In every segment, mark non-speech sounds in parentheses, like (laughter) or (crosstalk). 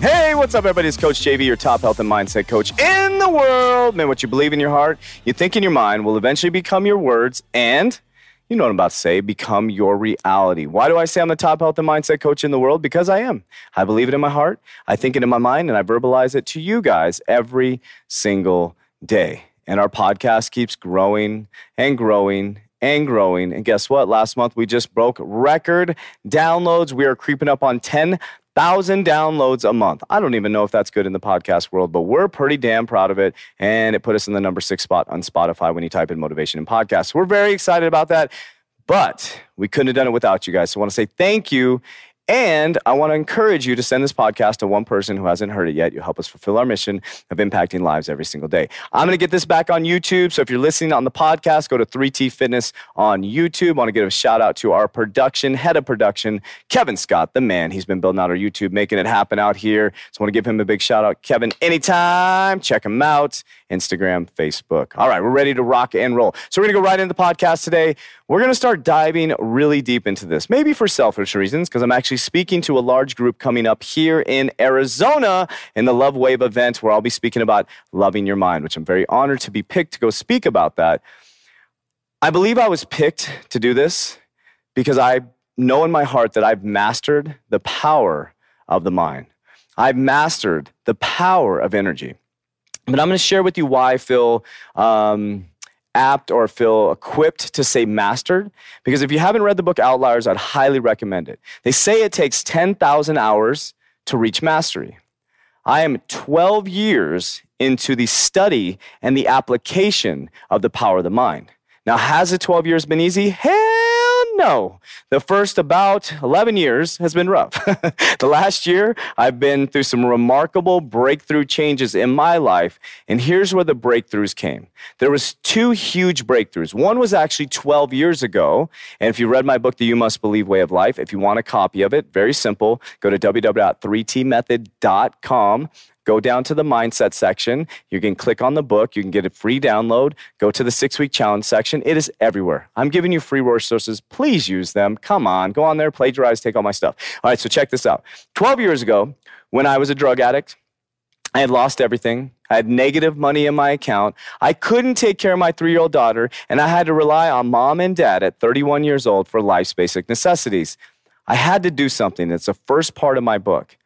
Hey, what's up, everybody? It's Coach JV, your top health and mindset coach in the world. Man, what you believe in your heart, you think in your mind will eventually become your words and you know what I'm about to say, become your reality. Why do I say I'm the top health and mindset coach in the world? Because I am. I believe it in my heart, I think it in my mind, and I verbalize it to you guys every single day. And our podcast keeps growing and growing and growing. And guess what? Last month we just broke record downloads. We are creeping up on 10,000 downloads a month. I don't even know if that's good in the podcast world, but we're pretty damn proud of it. And it put us in the number six spot on Spotify when you type in motivation and podcast. We're very excited about that. But we couldn't have done it without you guys. So I want to say thank you. And I want to encourage you to send this podcast to one person who hasn't heard it yet. You'll help us fulfill our mission of impacting lives every single day. I'm going to get this back on YouTube. So if you're listening on the podcast, go to 3T Fitness on YouTube. I want to give a shout out to our production, head of production, Kevin Scott, the man. He's been building out our YouTube, making it happen out here. So I want to give him a big shout out. Kevin, anytime, check him out. Instagram, Facebook. All right, we're ready to rock and roll. So we're going to go right into the podcast today. We're going to start diving really deep into this, maybe for selfish reasons, because I'm actually speaking to a large group coming up here in Arizona in the Love Wave event, where I'll be speaking about loving your mind, which I'm very honored to be picked to go speak about that. I believe I was picked to do this because I know in my heart that I've mastered the power of the mind. I've mastered the power of energy. But I'm going to share with you why I feel um, apt or feel equipped to say mastered. Because if you haven't read the book Outliers, I'd highly recommend it. They say it takes 10,000 hours to reach mastery. I am 12 years into the study and the application of the power of the mind. Now, has the 12 years been easy? Hell no. The first about 11 years has been rough. (laughs) the last year, I've been through some remarkable breakthrough changes in my life. And here's where the breakthroughs came. There was two huge breakthroughs. One was actually 12 years ago. And if you read my book, The You Must Believe Way of Life, if you want a copy of it, very simple, go to www.3tmethod.com go down to the mindset section. You can click on the book. You can get a free download. Go to the six week challenge section. It is everywhere. I'm giving you free resources. Please use them. Come on, go on there, plagiarize, take all my stuff. All right, so check this out. 12 years ago, when I was a drug addict, I had lost everything. I had negative money in my account. I couldn't take care of my three year old daughter, and I had to rely on mom and dad at 31 years old for life's basic necessities. I had to do something. That's the first part of my book.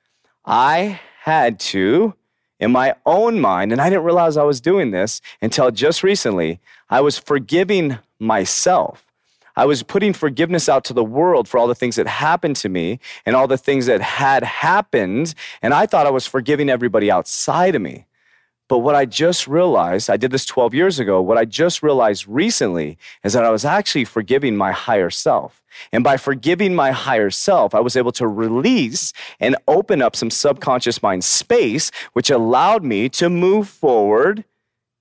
I had to, in my own mind, and I didn't realize I was doing this until just recently, I was forgiving myself. I was putting forgiveness out to the world for all the things that happened to me and all the things that had happened. And I thought I was forgiving everybody outside of me. But what I just realized, I did this 12 years ago, what I just realized recently is that I was actually forgiving my higher self. And by forgiving my higher self, I was able to release and open up some subconscious mind space, which allowed me to move forward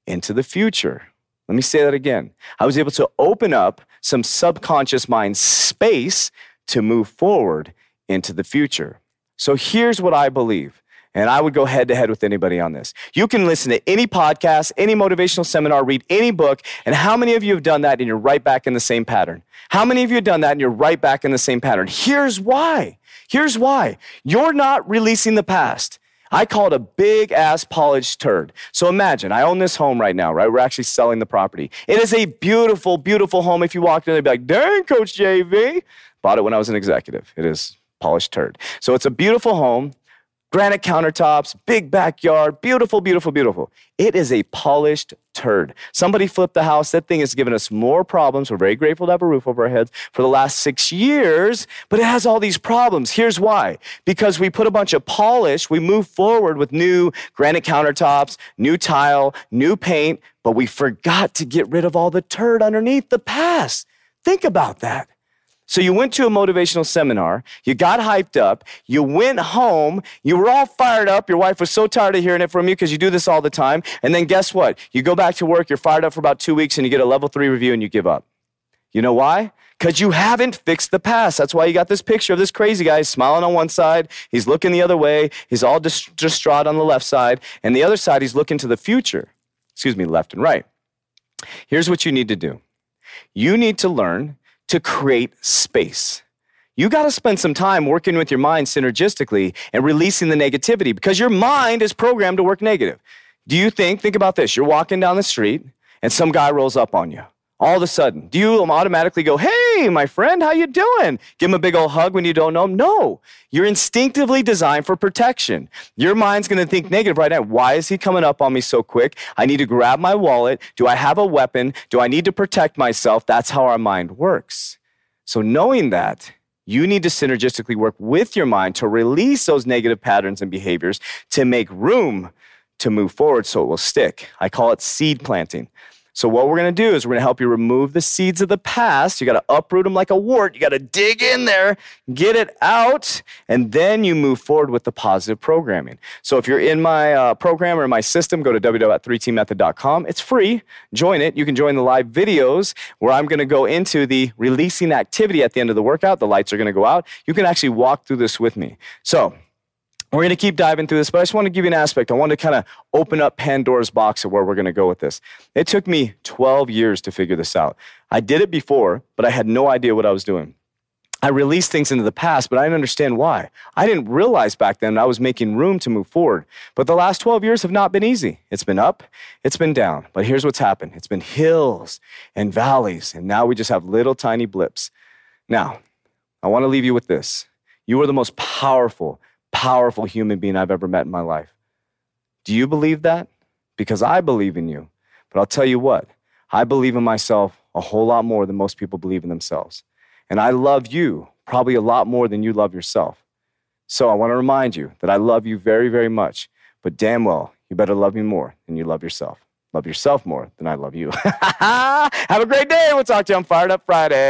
into the future. Let me say that again. I was able to open up some subconscious mind space to move forward into the future. So here's what I believe and I would go head to head with anybody on this. You can listen to any podcast, any motivational seminar, read any book. And how many of you have done that and you're right back in the same pattern? How many of you have done that and you're right back in the same pattern? Here's why. Here's why. You're not releasing the past. I call it a big ass polished turd. So imagine, I own this home right now, right? We're actually selling the property. It is a beautiful, beautiful home. If you walked in, they'd be like, dang, Coach JV. Bought it when I was an executive. It is polished turd. So it's a beautiful home granite countertops, big backyard, beautiful, beautiful, beautiful. It is a polished turd. Somebody flipped the house. That thing has given us more problems. We're very grateful to have a roof over our heads for the last six years, but it has all these problems. Here's why. Because we put a bunch of polish, we move forward with new granite countertops, new tile, new paint, but we forgot to get rid of all the turd underneath the past. Think about that. So you went to a motivational seminar, you got hyped up, you went home, you were all fired up. Your wife was so tired of hearing it from you because you do this all the time. And then guess what? You go back to work, you're fired up for about two weeks, and you get a level three review and you give up. You know why? Because you haven't fixed the past. That's why you got this picture of this crazy guy smiling on one side, he's looking the other way, he's all distraught on the left side, and the other side, he's looking to the future. Excuse me, left and right. Here's what you need to do you need to learn to create space. You got to spend some time working with your mind synergistically and releasing the negativity because your mind is programmed to work negative. Do you think, think about this, you're walking down the street and some guy rolls up on you all of a sudden do you automatically go hey my friend how you doing? Give him a big old hug when you don't know him? No. You're instinctively designed for protection. Your mind's going to think negative right now. Why is he coming up on me so quick? I need to grab my wallet. Do i have a weapon? Do i need to protect myself? That's how our mind works. So knowing that you need to synergistically work with your mind to release those negative patterns and behaviors to make room to move forward so it will stick. I call it seed planting so, what we're going to do is we're going to help you remove the seeds of the past. You got to uproot them like a wart. You got to dig in there, get it out, and then you move forward with the positive programming. So, if you're in my uh, program or my system, go to www.3tmethod.com. It's free. Join it. You can join the live videos where I'm going to go into the releasing activity at the end of the workout. The lights are going to go out. You can actually walk through this with me. So, we're going to keep diving through this, but I just want to give you an aspect. I want to kind of open up Pandora's box of where we're going to go with this. It took me 12 years to figure this out. I did it before, but I had no idea what I was doing. I released things into the past, but I didn't understand why. I didn't realize back then I was making room to move forward. But the last 12 years have not been easy. It's been up, it's been down. But here's what's happened it's been hills and valleys, and now we just have little tiny blips. Now, I want to leave you with this. You are the most powerful, powerful human being I've ever met in my life. Do you believe that? Because I believe in you. But I'll tell you what, I believe in myself a whole lot more than most people believe in themselves. And I love you probably a lot more than you love yourself. So I want to remind you that I love you very, very much. But damn well, you better love me more than you love yourself. Love yourself more than I love you. (laughs) Have a great day. We'll talk to you on Fired Up Friday.